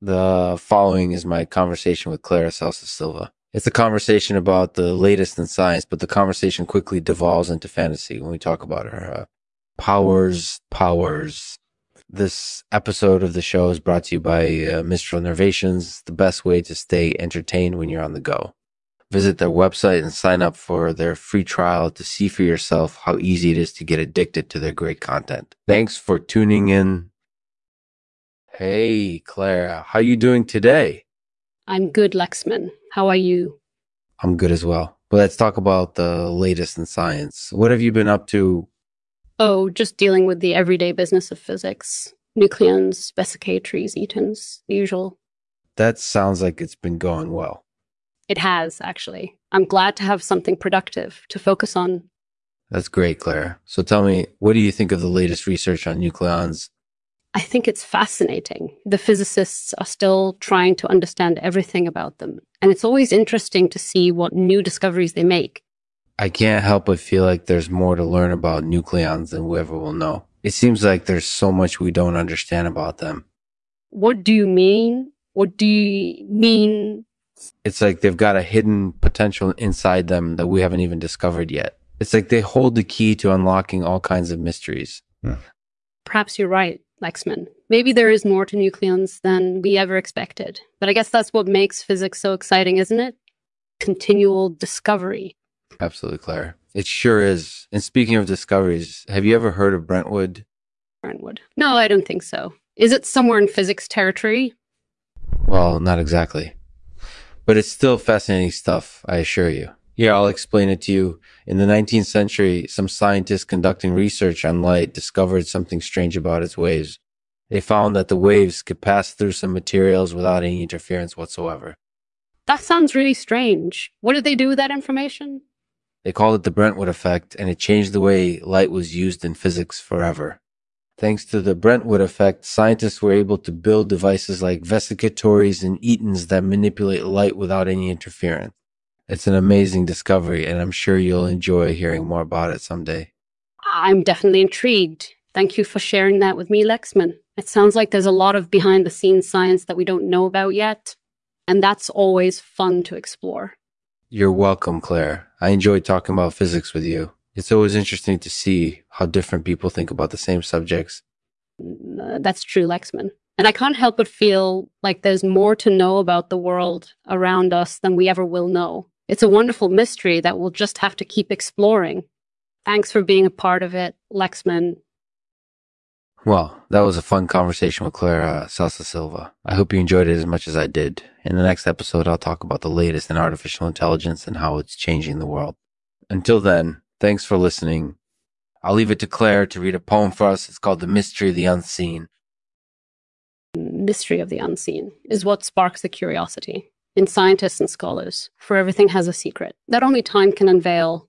The following is my conversation with Clara Sousa Silva. It's a conversation about the latest in science, but the conversation quickly devolves into fantasy when we talk about her uh, powers, powers. This episode of the show is brought to you by uh, Mistral Nervations, the best way to stay entertained when you're on the go. Visit their website and sign up for their free trial to see for yourself how easy it is to get addicted to their great content. Thanks for tuning in. Hey, Clara, how are you doing today? I'm good, Lexman. How are you? I'm good as well. But let's talk about the latest in science. What have you been up to? Oh, just dealing with the everyday business of physics. Nucleons, vesicatories, etons, the usual. That sounds like it's been going well. It has, actually. I'm glad to have something productive to focus on. That's great, Claire. So tell me, what do you think of the latest research on nucleons? I think it's fascinating. The physicists are still trying to understand everything about them. And it's always interesting to see what new discoveries they make. I can't help but feel like there's more to learn about nucleons than we ever will know. It seems like there's so much we don't understand about them. What do you mean? What do you mean? It's like they've got a hidden potential inside them that we haven't even discovered yet. It's like they hold the key to unlocking all kinds of mysteries. Hmm. Perhaps you're right, Lexman. Maybe there is more to nucleons than we ever expected. But I guess that's what makes physics so exciting, isn't it? Continual discovery. Absolutely, Claire. It sure is. And speaking of discoveries, have you ever heard of Brentwood? Brentwood. No, I don't think so. Is it somewhere in physics territory? Well, not exactly. But it's still fascinating stuff, I assure you. Here, I'll explain it to you. In the 19th century, some scientists conducting research on light discovered something strange about its waves. They found that the waves could pass through some materials without any interference whatsoever. That sounds really strange. What did they do with that information? They called it the Brentwood effect, and it changed the way light was used in physics forever. Thanks to the Brentwood effect, scientists were able to build devices like vesicatories and Eatons that manipulate light without any interference. It's an amazing discovery, and I'm sure you'll enjoy hearing more about it someday. I'm definitely intrigued. Thank you for sharing that with me, Lexman. It sounds like there's a lot of behind the scenes science that we don't know about yet, and that's always fun to explore. You're welcome, Claire. I enjoyed talking about physics with you. It's always interesting to see how different people think about the same subjects. Uh, That's true, Lexman. And I can't help but feel like there's more to know about the world around us than we ever will know. It's a wonderful mystery that we'll just have to keep exploring. Thanks for being a part of it, Lexman. Well, that was a fun conversation with Clara Sousa Silva. I hope you enjoyed it as much as I did. In the next episode, I'll talk about the latest in artificial intelligence and how it's changing the world. Until then, thanks for listening. I'll leave it to Claire to read a poem for us. It's called The Mystery of the Unseen. Mystery of the unseen is what sparks the curiosity in scientists and scholars, for everything has a secret. That only time can unveil